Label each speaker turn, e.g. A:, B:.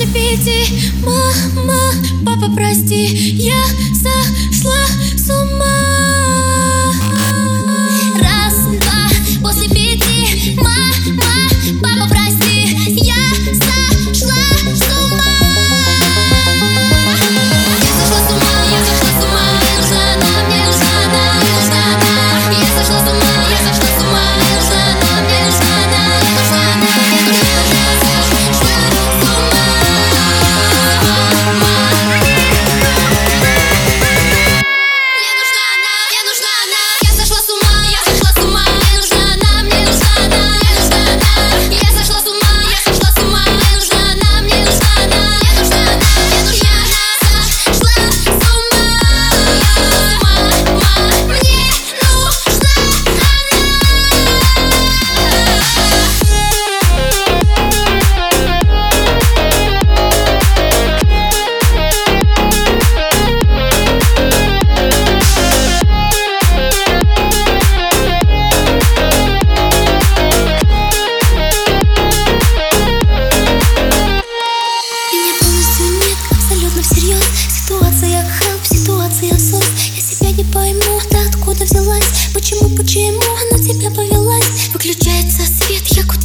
A: слепите, мама. откуда взялась? Почему, почему она тебя повелась? Выключается свет, я куда